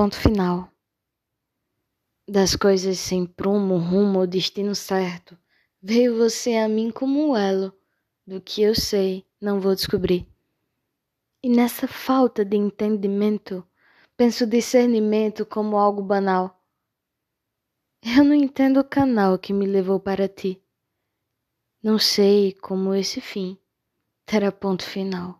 ponto final. Das coisas sem prumo, rumo ou destino certo, veio você a mim como um elo do que eu sei, não vou descobrir. E nessa falta de entendimento, penso discernimento como algo banal. Eu não entendo o canal que me levou para ti. Não sei como esse fim terá ponto final.